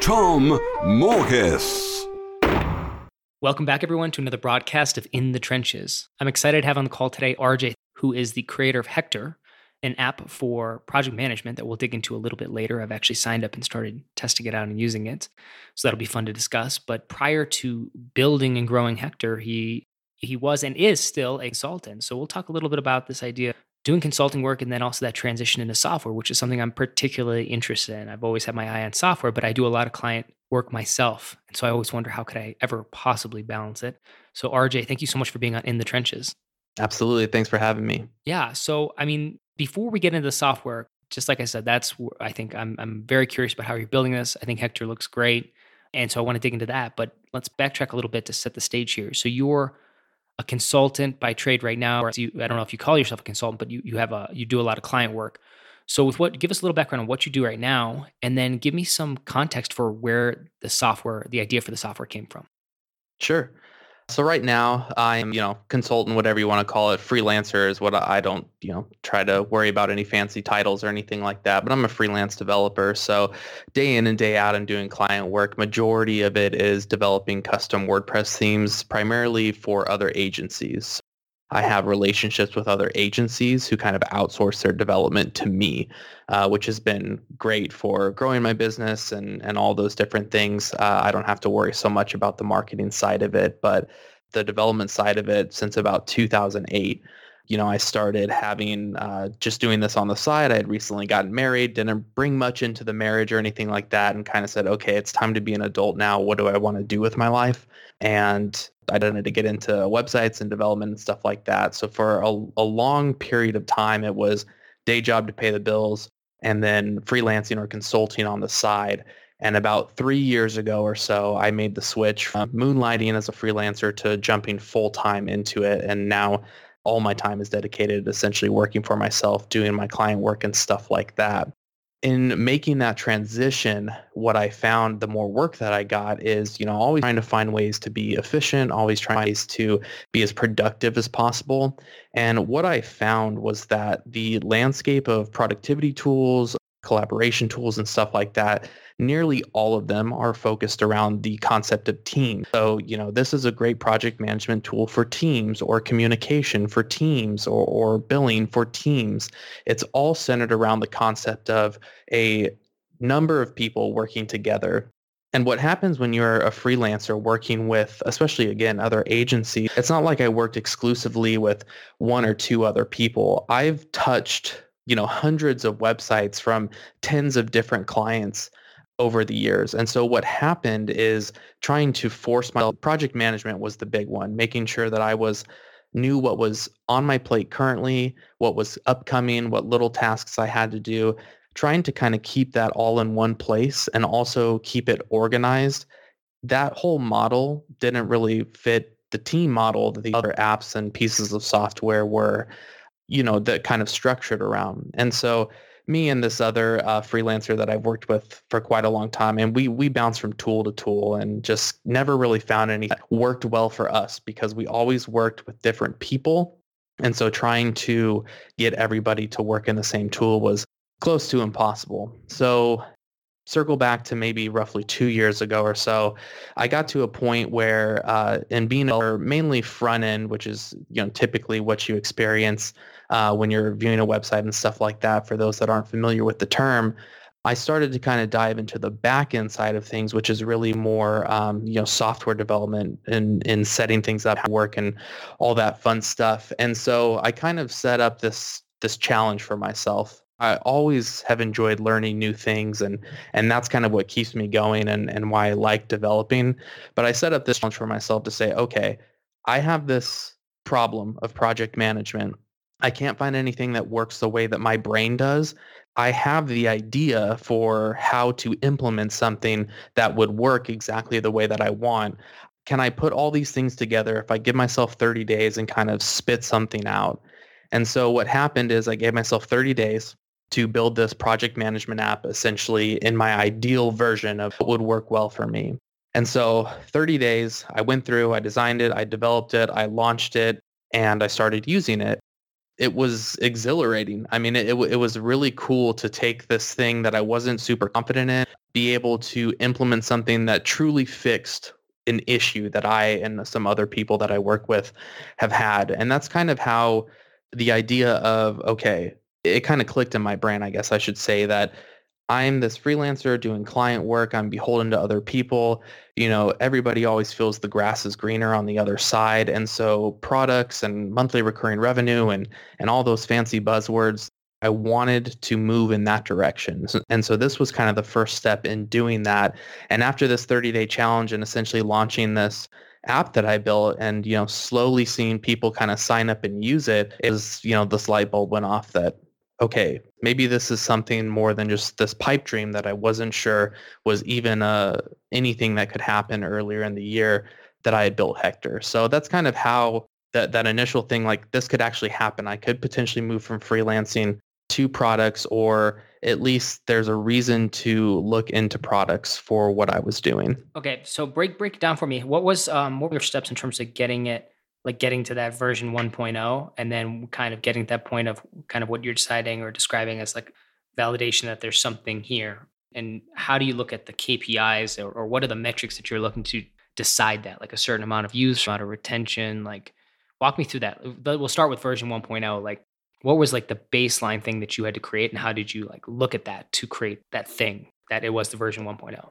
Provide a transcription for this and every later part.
Tom Morkes. Welcome back, everyone, to another broadcast of In the Trenches. I'm excited to have on the call today RJ, who is the creator of Hector, an app for project management that we'll dig into a little bit later. I've actually signed up and started testing it out and using it. So that'll be fun to discuss. But prior to building and growing Hector, he he was and is still a consultant. So we'll talk a little bit about this idea doing consulting work and then also that transition into software, which is something I'm particularly interested in. I've always had my eye on software, but I do a lot of client work myself. And so I always wonder how could I ever possibly balance it? So RJ, thank you so much for being on in the trenches. Absolutely. Thanks for having me. Yeah. So I mean, before we get into the software, just like I said, that's I think I'm I'm very curious about how you're building this. I think Hector looks great. And so I want to dig into that. But let's backtrack a little bit to set the stage here. So you're a consultant by trade right now, or you, I don't know if you call yourself a consultant, but you you have a you do a lot of client work. So with what give us a little background on what you do right now, and then give me some context for where the software, the idea for the software came from. Sure. So right now I'm, you know, consultant, whatever you want to call it. Freelancer is what I don't, you know, try to worry about any fancy titles or anything like that. But I'm a freelance developer. So day in and day out I'm doing client work. Majority of it is developing custom WordPress themes primarily for other agencies. I have relationships with other agencies who kind of outsource their development to me, uh, which has been great for growing my business and, and all those different things. Uh, I don't have to worry so much about the marketing side of it, but the development side of it since about 2008 you know, I started having uh, just doing this on the side. I had recently gotten married, didn't bring much into the marriage or anything like that, and kind of said, okay, it's time to be an adult now. What do I want to do with my life? And I wanted to get into websites and development and stuff like that. So for a, a long period of time, it was day job to pay the bills and then freelancing or consulting on the side. And about three years ago or so, I made the switch from moonlighting as a freelancer to jumping full time into it. And now all my time is dedicated essentially working for myself, doing my client work and stuff like that. In making that transition, what I found the more work that I got is, you know, always trying to find ways to be efficient, always trying to be as productive as possible. And what I found was that the landscape of productivity tools, collaboration tools and stuff like that, nearly all of them are focused around the concept of team. So, you know, this is a great project management tool for teams or communication for teams or, or billing for teams. It's all centered around the concept of a number of people working together and what happens when you're a freelancer working with, especially again, other agencies, it's not like I worked exclusively with one or two other people. I've touched you know hundreds of websites from tens of different clients over the years. And so what happened is trying to force my project management was the big one, making sure that I was knew what was on my plate currently, what was upcoming, what little tasks I had to do, trying to kind of keep that all in one place and also keep it organized. That whole model didn't really fit the team model that the other apps and pieces of software were you know, that kind of structured around. And so me and this other uh, freelancer that I've worked with for quite a long time, and we we bounce from tool to tool and just never really found any that worked well for us because we always worked with different people. And so trying to get everybody to work in the same tool was close to impossible. So circle back to maybe roughly two years ago or so, I got to a point where uh, in being a mainly front end, which is you know typically what you experience uh, when you're viewing a website and stuff like that. For those that aren't familiar with the term, I started to kind of dive into the back end side of things, which is really more, um, you know, software development and in setting things up, work, and all that fun stuff. And so I kind of set up this this challenge for myself. I always have enjoyed learning new things, and and that's kind of what keeps me going and and why I like developing. But I set up this challenge for myself to say, okay, I have this problem of project management I can't find anything that works the way that my brain does. I have the idea for how to implement something that would work exactly the way that I want. Can I put all these things together if I give myself 30 days and kind of spit something out? And so what happened is I gave myself 30 days to build this project management app essentially in my ideal version of what would work well for me. And so 30 days, I went through, I designed it, I developed it, I launched it, and I started using it. It was exhilarating. I mean, it, it, it was really cool to take this thing that I wasn't super confident in, be able to implement something that truly fixed an issue that I and some other people that I work with have had. And that's kind of how the idea of, okay, it kind of clicked in my brain, I guess I should say that I'm this freelancer doing client work. I'm beholden to other people. You know, everybody always feels the grass is greener on the other side. And so products and monthly recurring revenue and, and all those fancy buzzwords, I wanted to move in that direction. And so this was kind of the first step in doing that. And after this 30 day challenge and essentially launching this app that I built and, you know, slowly seeing people kind of sign up and use it is, you know, this light bulb went off that okay, maybe this is something more than just this pipe dream that I wasn't sure was even uh, anything that could happen earlier in the year that I had built Hector. So that's kind of how that, that initial thing, like this could actually happen. I could potentially move from freelancing to products or at least there's a reason to look into products for what I was doing. Okay, so break break down for me. What was um what were your steps in terms of getting it like getting to that version 1.0 and then kind of getting to that point of kind of what you're deciding or describing as like validation that there's something here. And how do you look at the kpis or, or what are the metrics that you're looking to decide that? Like a certain amount of use amount of retention like walk me through that. We'll start with version 1.0 like what was like the baseline thing that you had to create and how did you like look at that to create that thing that it was the version 1.0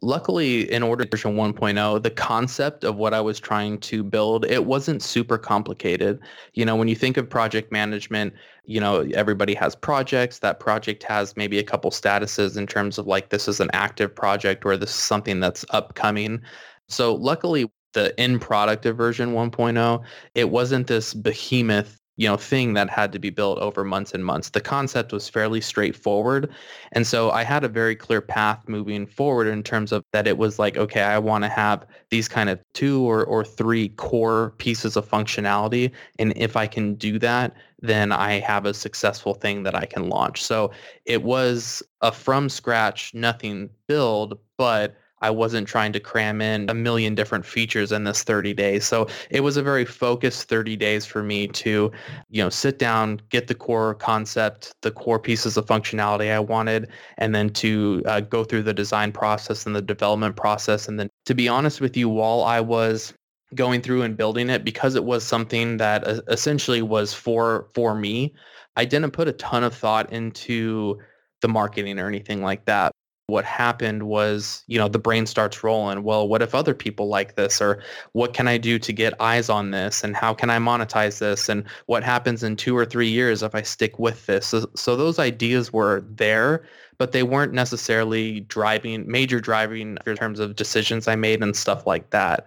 Luckily, in order version 1.0, the concept of what I was trying to build, it wasn't super complicated. You know, when you think of project management, you know, everybody has projects. That project has maybe a couple statuses in terms of like this is an active project or this is something that's upcoming. So luckily, the end product of version 1.0, it wasn't this behemoth you know thing that had to be built over months and months. The concept was fairly straightforward and so i had a very clear path moving forward in terms of that it was like okay i want to have these kind of two or, or three core pieces of functionality and if i can do that then i have a successful thing that i can launch. So it was a from scratch nothing build but I wasn't trying to cram in a million different features in this 30 days. So it was a very focused 30 days for me to, you know, sit down, get the core concept, the core pieces of functionality I wanted, and then to uh, go through the design process and the development process. And then to be honest with you, while I was going through and building it, because it was something that uh, essentially was for for me, I didn't put a ton of thought into the marketing or anything like that what happened was, you know, the brain starts rolling. Well, what if other people like this? Or what can I do to get eyes on this? And how can I monetize this? And what happens in two or three years if I stick with this? So, so those ideas were there, but they weren't necessarily driving, major driving in terms of decisions I made and stuff like that.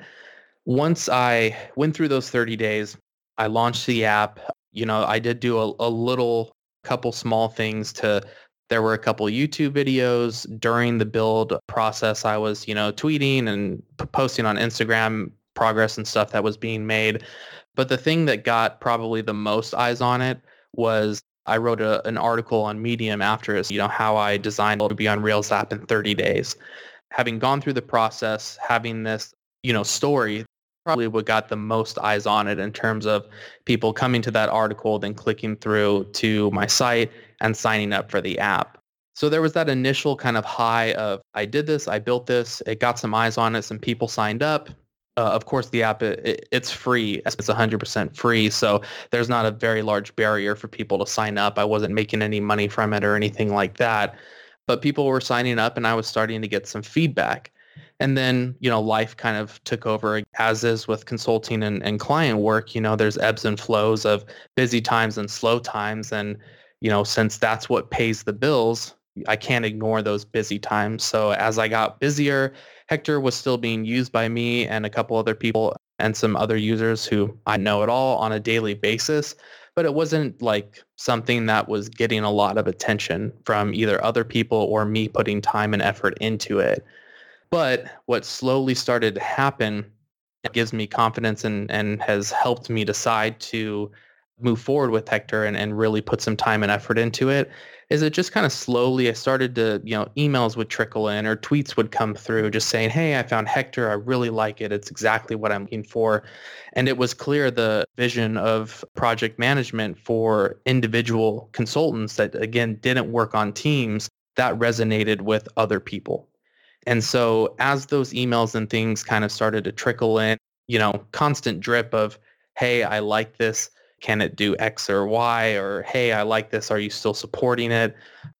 Once I went through those 30 days, I launched the app. You know, I did do a, a little couple small things to there were a couple YouTube videos during the build process. I was, you know, tweeting and posting on Instagram progress and stuff that was being made. But the thing that got probably the most eyes on it was I wrote a, an article on Medium after it, you know, how I designed to be on Rails app in 30 days. Having gone through the process, having this, you know, story probably what got the most eyes on it in terms of people coming to that article, then clicking through to my site and signing up for the app. So there was that initial kind of high of I did this, I built this, it got some eyes on it, some people signed up. Uh, of course, the app it, it, it's free. It's 100% free, so there's not a very large barrier for people to sign up. I wasn't making any money from it or anything like that, but people were signing up, and I was starting to get some feedback. And then, you know, life kind of took over as is with consulting and, and client work. You know, there's ebbs and flows of busy times and slow times. And, you know, since that's what pays the bills, I can't ignore those busy times. So as I got busier, Hector was still being used by me and a couple other people and some other users who I know at all on a daily basis. but it wasn't like something that was getting a lot of attention from either other people or me putting time and effort into it. But what slowly started to happen gives me confidence and, and has helped me decide to move forward with Hector and, and really put some time and effort into it is it just kind of slowly I started to, you know, emails would trickle in or tweets would come through just saying, hey, I found Hector. I really like it. It's exactly what I'm looking for. And it was clear the vision of project management for individual consultants that, again, didn't work on teams that resonated with other people. And so as those emails and things kind of started to trickle in, you know, constant drip of, hey, I like this can it do X or Y? Or, hey, I like this. Are you still supporting it?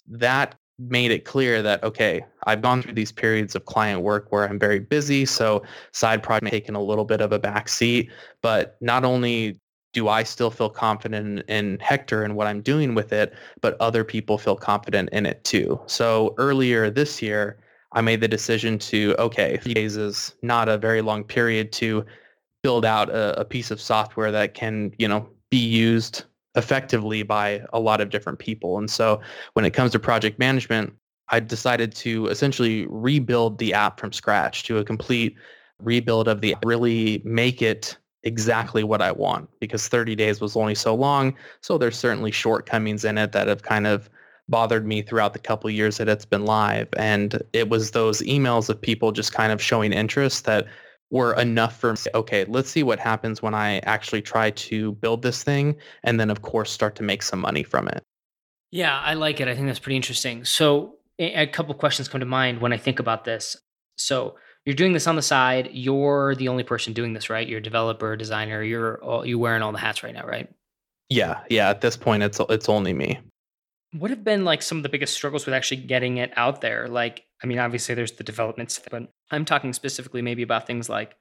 That made it clear that, okay, I've gone through these periods of client work where I'm very busy. So side project taking a little bit of a back seat. But not only do I still feel confident in, Hector and what I'm doing with it, but other people feel confident in it too. So earlier this year, I made the decision to, okay, three days is not a very long period to build out a, a piece of software that can, you know, be used effectively by a lot of different people. And so when it comes to project management, I decided to essentially rebuild the app from scratch to a complete rebuild of the app, really make it exactly what I want because 30 days was only so long. So there's certainly shortcomings in it that have kind of bothered me throughout the couple years that it's been live. And it was those emails of people just kind of showing interest that were enough for me. Okay, let's see what happens when I actually try to build this thing and then of course start to make some money from it. Yeah, I like it. I think that's pretty interesting. So a couple questions come to mind when I think about this. So you're doing this on the side. You're the only person doing this, right? You're a developer, designer. You're all, you wearing all the hats right now, right? Yeah, yeah. At this point, it's it's only me. What have been like some of the biggest struggles with actually getting it out there? Like, I mean, obviously there's the developments, but I'm talking specifically maybe about things like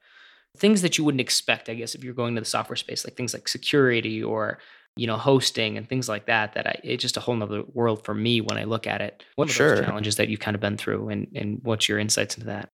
things that you wouldn't expect, I guess, if you're going to the software space, like things like security or you know hosting and things like that. That I, it's just a whole nother world for me when I look at it. What are sure. those challenges that you've kind of been through, and and what's your insights into that?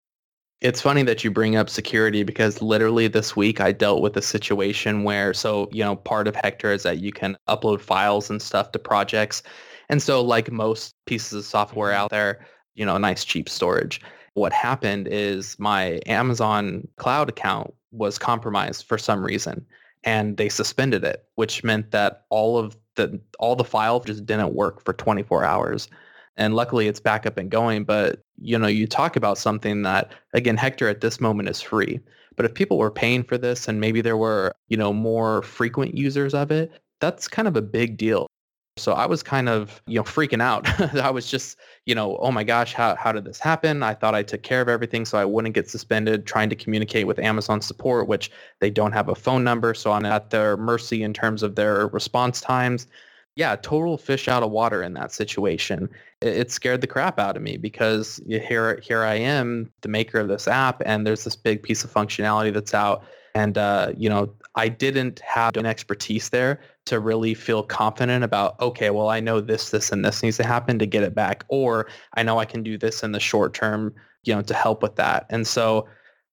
It's funny that you bring up security because literally this week I dealt with a situation where so you know part of Hector is that you can upload files and stuff to projects and so like most pieces of software mm-hmm. out there, you know, nice cheap storage. What happened is my Amazon cloud account was compromised for some reason and they suspended it, which meant that all of the all the files just didn't work for 24 hours. And luckily it's back up and going, but you know, you talk about something that again Hector at this moment is free. But if people were paying for this and maybe there were, you know, more frequent users of it, that's kind of a big deal. So I was kind of, you know, freaking out. I was just, you know, oh my gosh, how, how did this happen? I thought I took care of everything so I wouldn't get suspended, trying to communicate with Amazon support, which they don't have a phone number. So I'm at their mercy in terms of their response times. Yeah, total fish out of water in that situation. It, scared the crap out of me because here, here I am, the maker of this app, and there's this big piece of functionality that's out. And, uh, you know, I didn't have an expertise there to really feel confident about, okay, well, I know this, this, and this needs to happen to get it back. Or I know I can do this in the short term, you know, to help with that. And so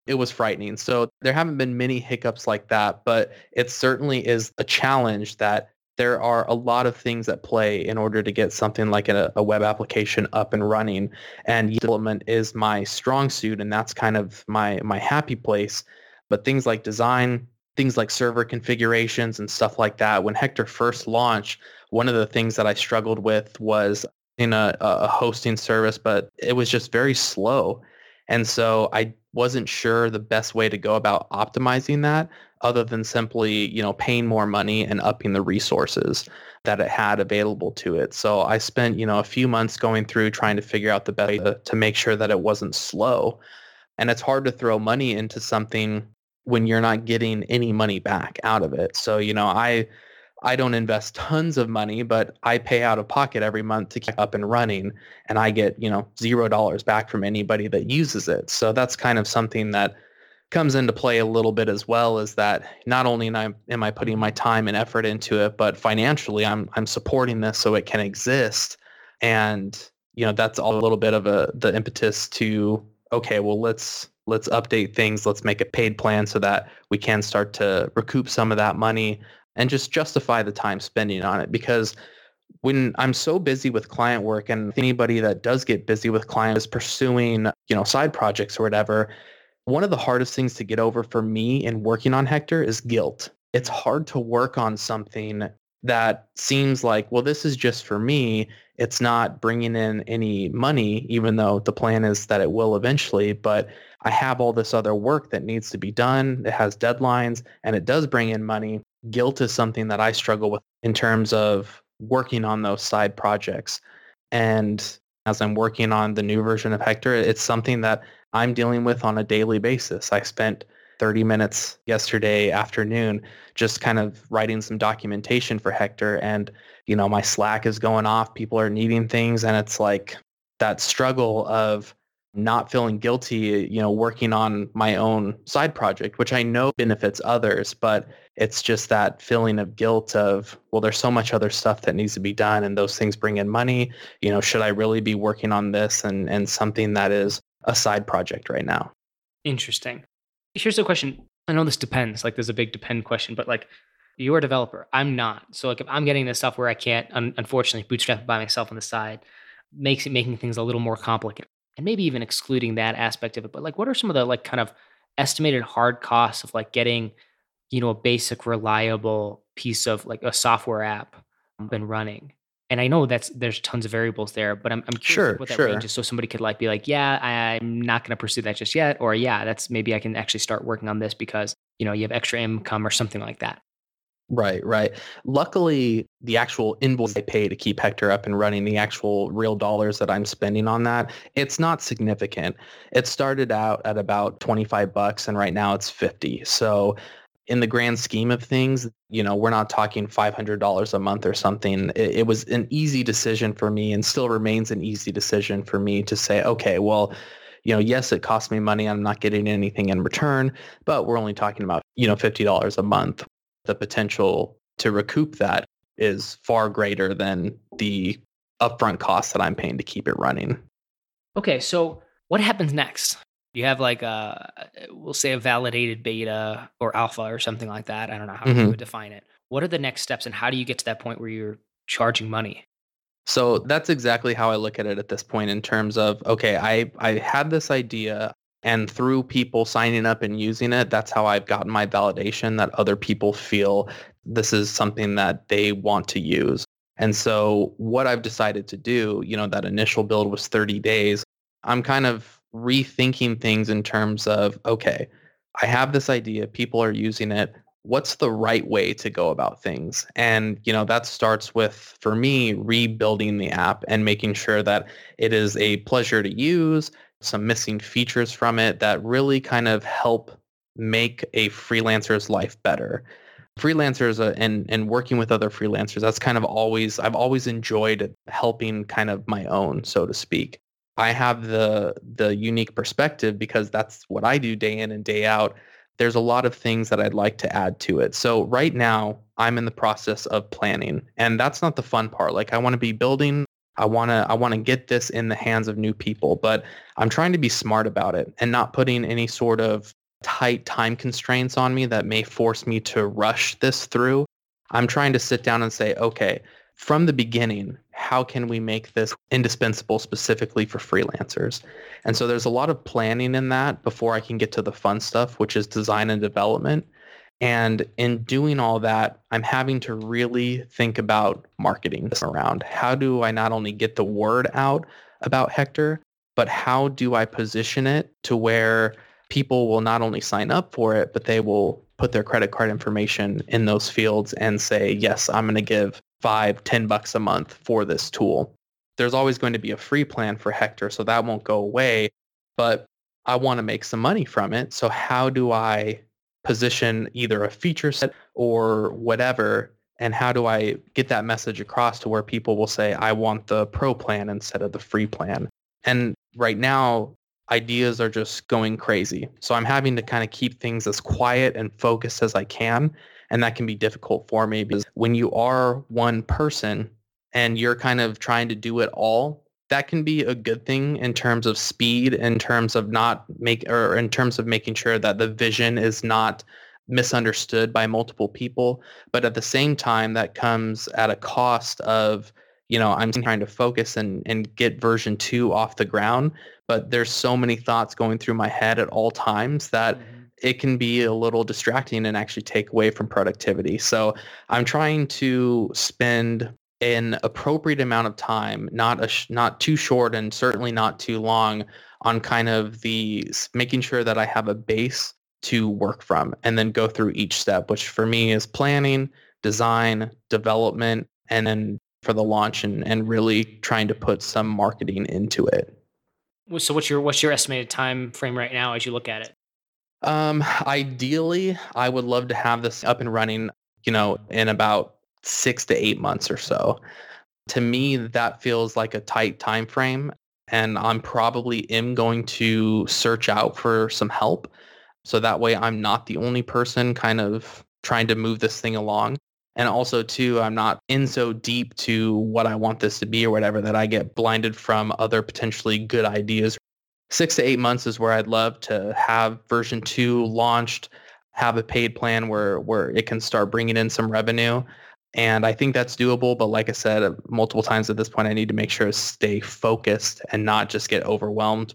it was frightening. So there haven't been many hiccups like that, but it certainly is a challenge that there are a lot of things at play in order to get something like a, a, web application up and running. And development is my strong suit, and that's kind of my my happy place. But things like design, things like server configurations and stuff like that. When Hector first launched, one of the things that I struggled with was in a, a hosting service, but it was just very slow. And so I wasn't sure the best way to go about optimizing that other than simply, you know, paying more money and upping the resources that it had available to it. So I spent, you know, a few months going through trying to figure out the best way to, to make sure that it wasn't slow. And it's hard to throw money into something when you're not getting any money back out of it. So, you know, I I don't invest tons of money, but I pay out of pocket every month to keep up and running and I get, you know, zero dollars back from anybody that uses it. So that's kind of something that comes into play a little bit as well is that not only am I, am I putting my time and effort into it, but financially I'm I'm supporting this so it can exist. And, you know, that's all a little bit of a the impetus to okay, well let's let's update things let's make a paid plan so that we can start to recoup some of that money and just justify the time spending on it because when I'm so busy with client work and anybody that does get busy with clients is pursuing, you know, side projects or whatever, one of the hardest things to get over for me in working on Hector is guilt. It's hard to work on something that seems like, well, this is just for me. It's not bringing in any money, even though the plan is that it will eventually. But I have all this other work that needs to be done. It has deadlines and it does bring in money. Guilt is something that I struggle with in terms of working on those side projects. And as I'm working on the new version of Hector, it's something that I'm dealing with on a daily basis. I spent 30 minutes yesterday afternoon just kind of writing some documentation for Hector and you know my Slack is going off people are needing things and it's like that struggle of not feeling guilty you know working on my own side project which I know benefits others but it's just that feeling of guilt of well there's so much other stuff that needs to be done and those things bring in money you know should I really be working on this and and something that is a side project right now interesting here's a question. I know this depends. Like, there's a big depend question, but like, you're a developer. I'm not. So like, if I'm getting this stuff where I can't, un- unfortunately, bootstrap by myself on the side, makes it making things a little more complicated, and maybe even excluding that aspect of it. But like, what are some of the like kind of estimated hard costs of like getting, you know, a basic reliable piece of like a software app been running? and I know that's there's tons of variables there, but I'm I'm curious sure, what that sure. range is, so somebody could like be like, yeah, I'm not going to pursue that just yet, or yeah, that's maybe I can actually start working on this because you know you have extra income or something like that. Right, right. Luckily, the actual invoice I pay to keep Hector up and running, the actual real dollars that I'm spending on that, it's not significant. It started out at about 25 bucks and right now it's 50. So in the grand scheme of things, you know, we're not talking $500 a month or something. It, it, was an easy decision for me and still remains an easy decision for me to say, okay, well, you know, yes, it costs me money. I'm not getting anything in return, but we're only talking about, you know, $50 a month. The potential to recoup that is far greater than the upfront cost that I'm paying to keep it running. Okay, so what happens next? you have like a we'll say a validated beta or alpha or something like that i don't know how mm-hmm. you would define it what are the next steps and how do you get to that point where you're charging money so that's exactly how i look at it at this point in terms of okay i i had this idea and through people signing up and using it that's how i've gotten my validation that other people feel this is something that they want to use. And so what i've decided to do you know that initial build was 30 days. I'm kind of rethinking things in terms of okay i have this idea people are using it. What's the right way to go about things? And you know that starts with for me rebuilding the app and making sure that it is a pleasure to use some missing features from it that really kind of help make a freelancer's life better freelancers uh, and and working with other freelancers that's kind of always i've always enjoyed helping kind of my own so to speak I have the the unique perspective because that's what I do day in and day out. There's a lot of things that I'd like to add to it. So right now, I'm in the process of planning, and that's not the fun part. Like I want to be building I want to I want to get this in the hands of new people, but I'm trying to be smart about it and not putting any sort of tight time constraints on me that may force me to rush this through. I'm trying to sit down and say, okay, from the beginning, how can we make this indispensable specifically for freelancers? And so there's a lot of planning in that before I can get to the fun stuff, which is design and development. And in doing all that, I'm having to really think about marketing this around. How do I not only get the word out about Hector, but how do I position it to where people will not only sign up for it, but they will put their credit card information in those fields and say, yes, I'm going to give five, ten bucks a month for this tool. There's always going to be a free plan for Hector, so that won't go away. But I want to make some money from it. So how do I position either a feature set or whatever? And how do I get that message across to where people will say, I want the pro plan instead of the free plan? And right now, ideas are just going crazy. So I'm having to kind of keep things as quiet and focused as I can and that can be difficult for me because when you are one person and you're kind of trying to do it all, that can be a good thing in terms of speed, in terms of not make or in terms of making sure that the vision is not misunderstood by multiple people. But at the same time, that comes at a cost of, you know, I'm trying to focus and, and get version two off the ground. But there's so many thoughts going through my head at all times that mm-hmm. it can be a little distracting and actually take away from productivity. So I'm trying to spend an appropriate amount of time, not a sh- not too short and certainly not too long, on kind of the making sure that I have a base to work from, and then go through each step, which for me is planning, design, development, and then for the launch, and and really trying to put some marketing into it. So what's your what's your estimated time frame right now as you look at it? Um, ideally, I would love to have this up and running, you know, in about six to eight months or so. To me, that feels like a tight time frame. And I'm probably am going to search out for some help. So that way I'm not the only person kind of trying to move this thing along. And also too, I'm not in so deep to what I want this to be or whatever that I get blinded from other potentially good ideas. Six to eight months is where I'd love to have version two launched, have a paid plan where, where it can start bringing in some revenue and I think that's doable. But like I said uh, multiple times at this point, I need to make sure to stay focused and not just get overwhelmed.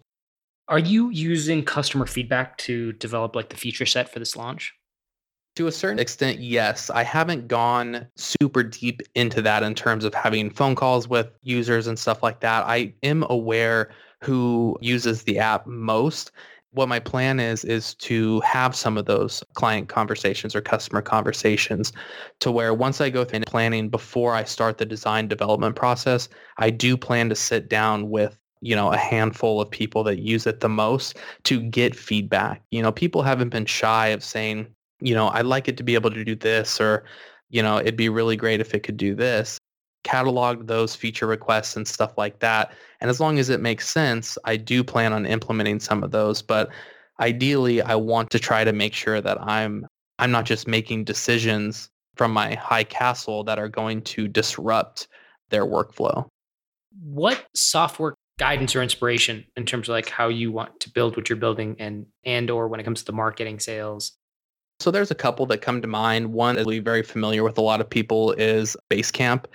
Are you using customer feedback to develop like the feature set for this launch? To a certain extent, yes. I haven't gone super deep into that in terms of having phone calls with users and stuff like that. I am aware who uses the app most what my plan is is to have some of those client conversations or customer conversations to where once I go through planning before I start the design development process, I do plan to sit down with you know a handful of people that use it the most to get feedback. You know, people haven't been shy of saying, you know, I'd like it to be able to do this or you know, it'd be really great if it could do this cataloged those feature requests and stuff like that. And as long as it makes sense, I do plan on implementing some of those. But ideally, I want to try to make sure that I'm I'm not just making decisions from my high castle that are going to disrupt their workflow. What software guidance or inspiration in terms of like how you want to build what you're building and and or when it comes to the marketing sales so there's a couple that come to mind. One that we very familiar with a lot of people is Basecamp.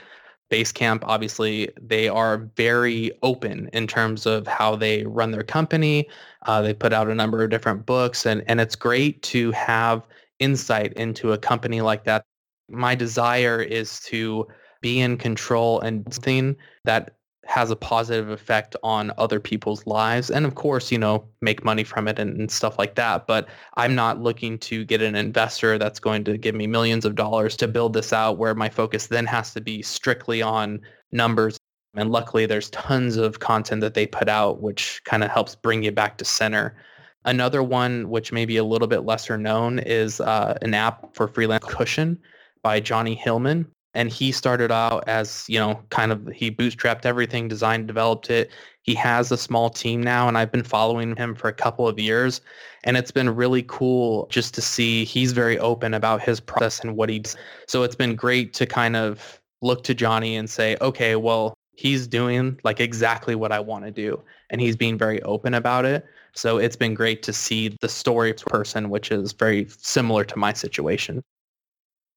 Basecamp, obviously, they are very open in terms of how they run their company. Uh, they put out a number of different books, and, and it's great to have insight into a company like that. My desire is to be in control and something that has a positive effect on other people's lives and of course you know make money from it and, and, stuff like that. But i'm not looking to get an investor that's going to give me millions of dollars to build this out where my focus then has to be strictly on numbers. And luckily there's tons of content that they put out which kind of helps bring you back to center. Another one which may be a little bit lesser known is uh, an app for freelance cushion by Jonnie Hallman and he started out as you know kind of he bootstrapped everything designed developed it. He has a small team now and i've been following him for a couple of years and it's been really cool just to see he's very open about his process and what he does. So it's been great to kind of look to Jonnie and say okay well he's doing like exactly what i want to do and he's being very open about it. So it's been great to see the story person which is very similar to my situation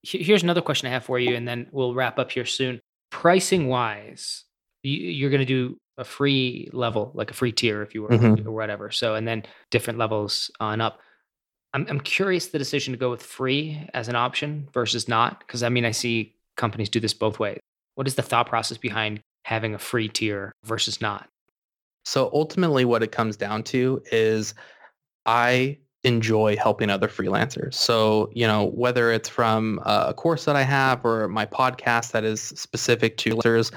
here's another question I have for you, and then we'll wrap up here soon. Pricing wise, you're going to do a free level, like a free tier, if you were, mm-hmm. or whatever. So, and then different levels on up. I'm I'm curious the decision to go with free as an option versus not, because I mean I see companies do this both ways. What is the thought process behind having a free tier versus not? So ultimately, what it comes down to is I enjoy helping other freelancers. So, you know, whether it's from a course that I have or my podcast that is specific to freelancers,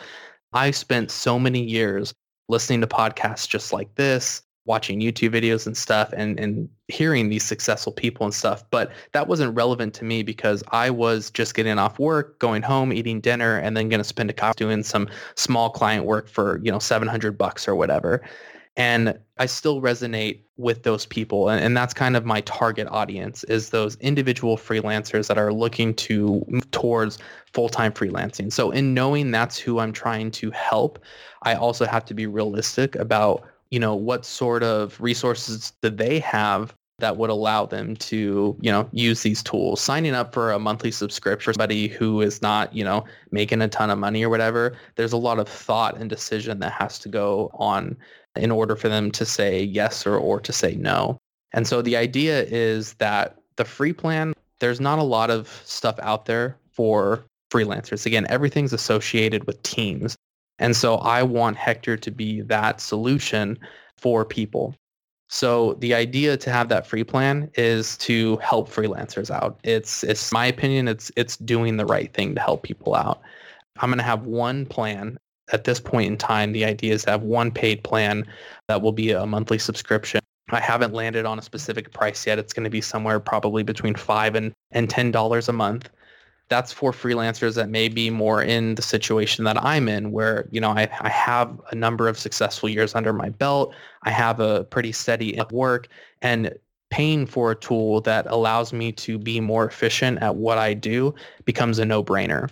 I spent so many years listening to podcasts just like this, watching YouTube videos and stuff and, and hearing these successful people and stuff. But that wasn't relevant to me because I was just getting off work, going home, eating dinner, and then going to spend a couple doing some small client work for, you know, 700 bucks or whatever. And I still resonate with those people. And, and, that's kind of my target audience is those individual freelancers that are looking to move towards full-time freelancing. So in knowing that's who I'm trying to help, I also have to be realistic about, you know, what sort of resources do they have that would allow them to, you know, use these tools. Signing up for a monthly subscription for somebody who is not, you know, making a ton of money or whatever, there's a lot of thought and decision that has to go on in order for them to say yes or, or to say no. And so the idea is that the free plan, there's not a lot of stuff out there for freelancers. Again, everything's associated with teams. And so I want Hector to be that solution for people. So the idea to have that free plan is to help freelancers out. It's it's my opinion it's it's doing the right thing to help people out. I'm going to have one plan at this point in time. The idea is to have one paid plan that will be a monthly subscription. I haven't landed on a specific price yet. It's going to be somewhere probably between 5 and and $10 a month that's for freelancers that may be more in the situation that I'm in where, you know, I, I have a number of successful years under my belt. I have a pretty steady work and paying for a tool that allows me to be more efficient at what I do becomes a no-brainer.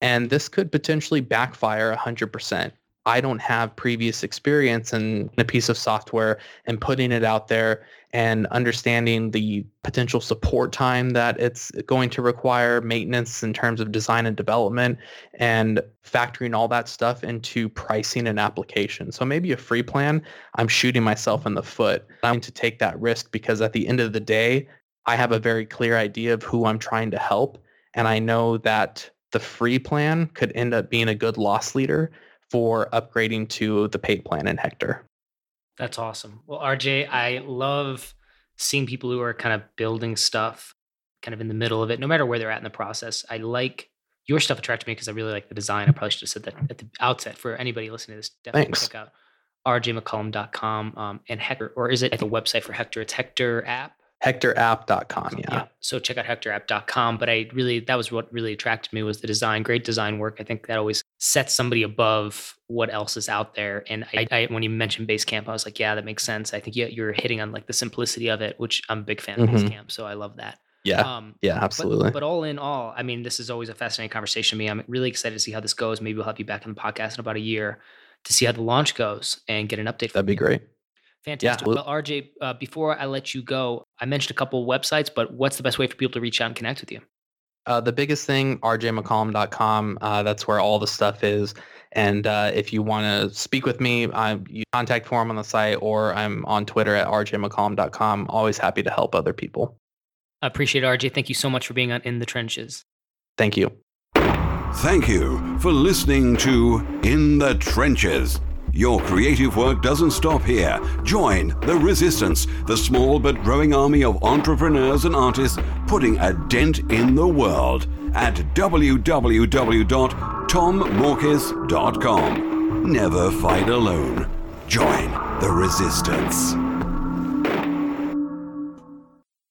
And this could potentially backfire 100%. I don't have previous experience in a piece of software and putting it out there and understanding the potential support time that it's going to require, maintenance in terms of design and development, and factoring all that stuff into pricing an application. So maybe a free plan, I'm shooting myself in the foot. I'm going to take that risk because at the end of the day, I have a very clear idea of who I'm trying to help. And I know that the free plan could end up being a good loss leader for upgrading to the paid plan in Hector. That's awesome. Well, RJ, I love seeing people who are kind of building stuff kind of in the middle of it, no matter where they're at in the process. I like your stuff attracted me because I really like the design. I probably should have said that at the outset for anybody listening to this. Definitely Thanks. check out rjmccollum.com um, and Hector, or is it at the website for Hector? It's Hector app. HectorApp.com, yeah. yeah. So check out hectorapp.com. But I really, that was what really attracted me was the design, great design work. I think that always sets somebody above what else is out there. And I, I when you mentioned Basecamp, I was like, yeah, that makes sense. I think you're hitting on like the simplicity of it, which I'm a big fan of Mhm. Basecamp. So I love that. Yeah, Um, yeah, absolutely. But, all in all, I mean, this is always a fascinating conversation to me. I'm really excited to see how this goes. Maybe we'll have you back on the podcast in about a year to see how the launch goes and get an update. That'd be you. great. Fantastic. Yeah. Well, RJ, uh, before I let you go, I mentioned a couple of websites, but what's the best way for people to reach out and connect with you? Uh, the biggest thing, rjmccollum.com. Uh, that's where all the stuff is. And uh, if you want to speak with me, I you contact form on the site, or I'm on Twitter at rjmccollum.com. Always happy to help other people. I appreciate it, RJ. Thank you so much for being on In the Trenches. Thank you. Thank you for listening to In the Trenches. Your creative work doesn't stop here. Join the Resistance, the small but growing army of entrepreneurs and artists putting a dent in the world at www.tommorkes.com. Never fight alone. Join the Resistance.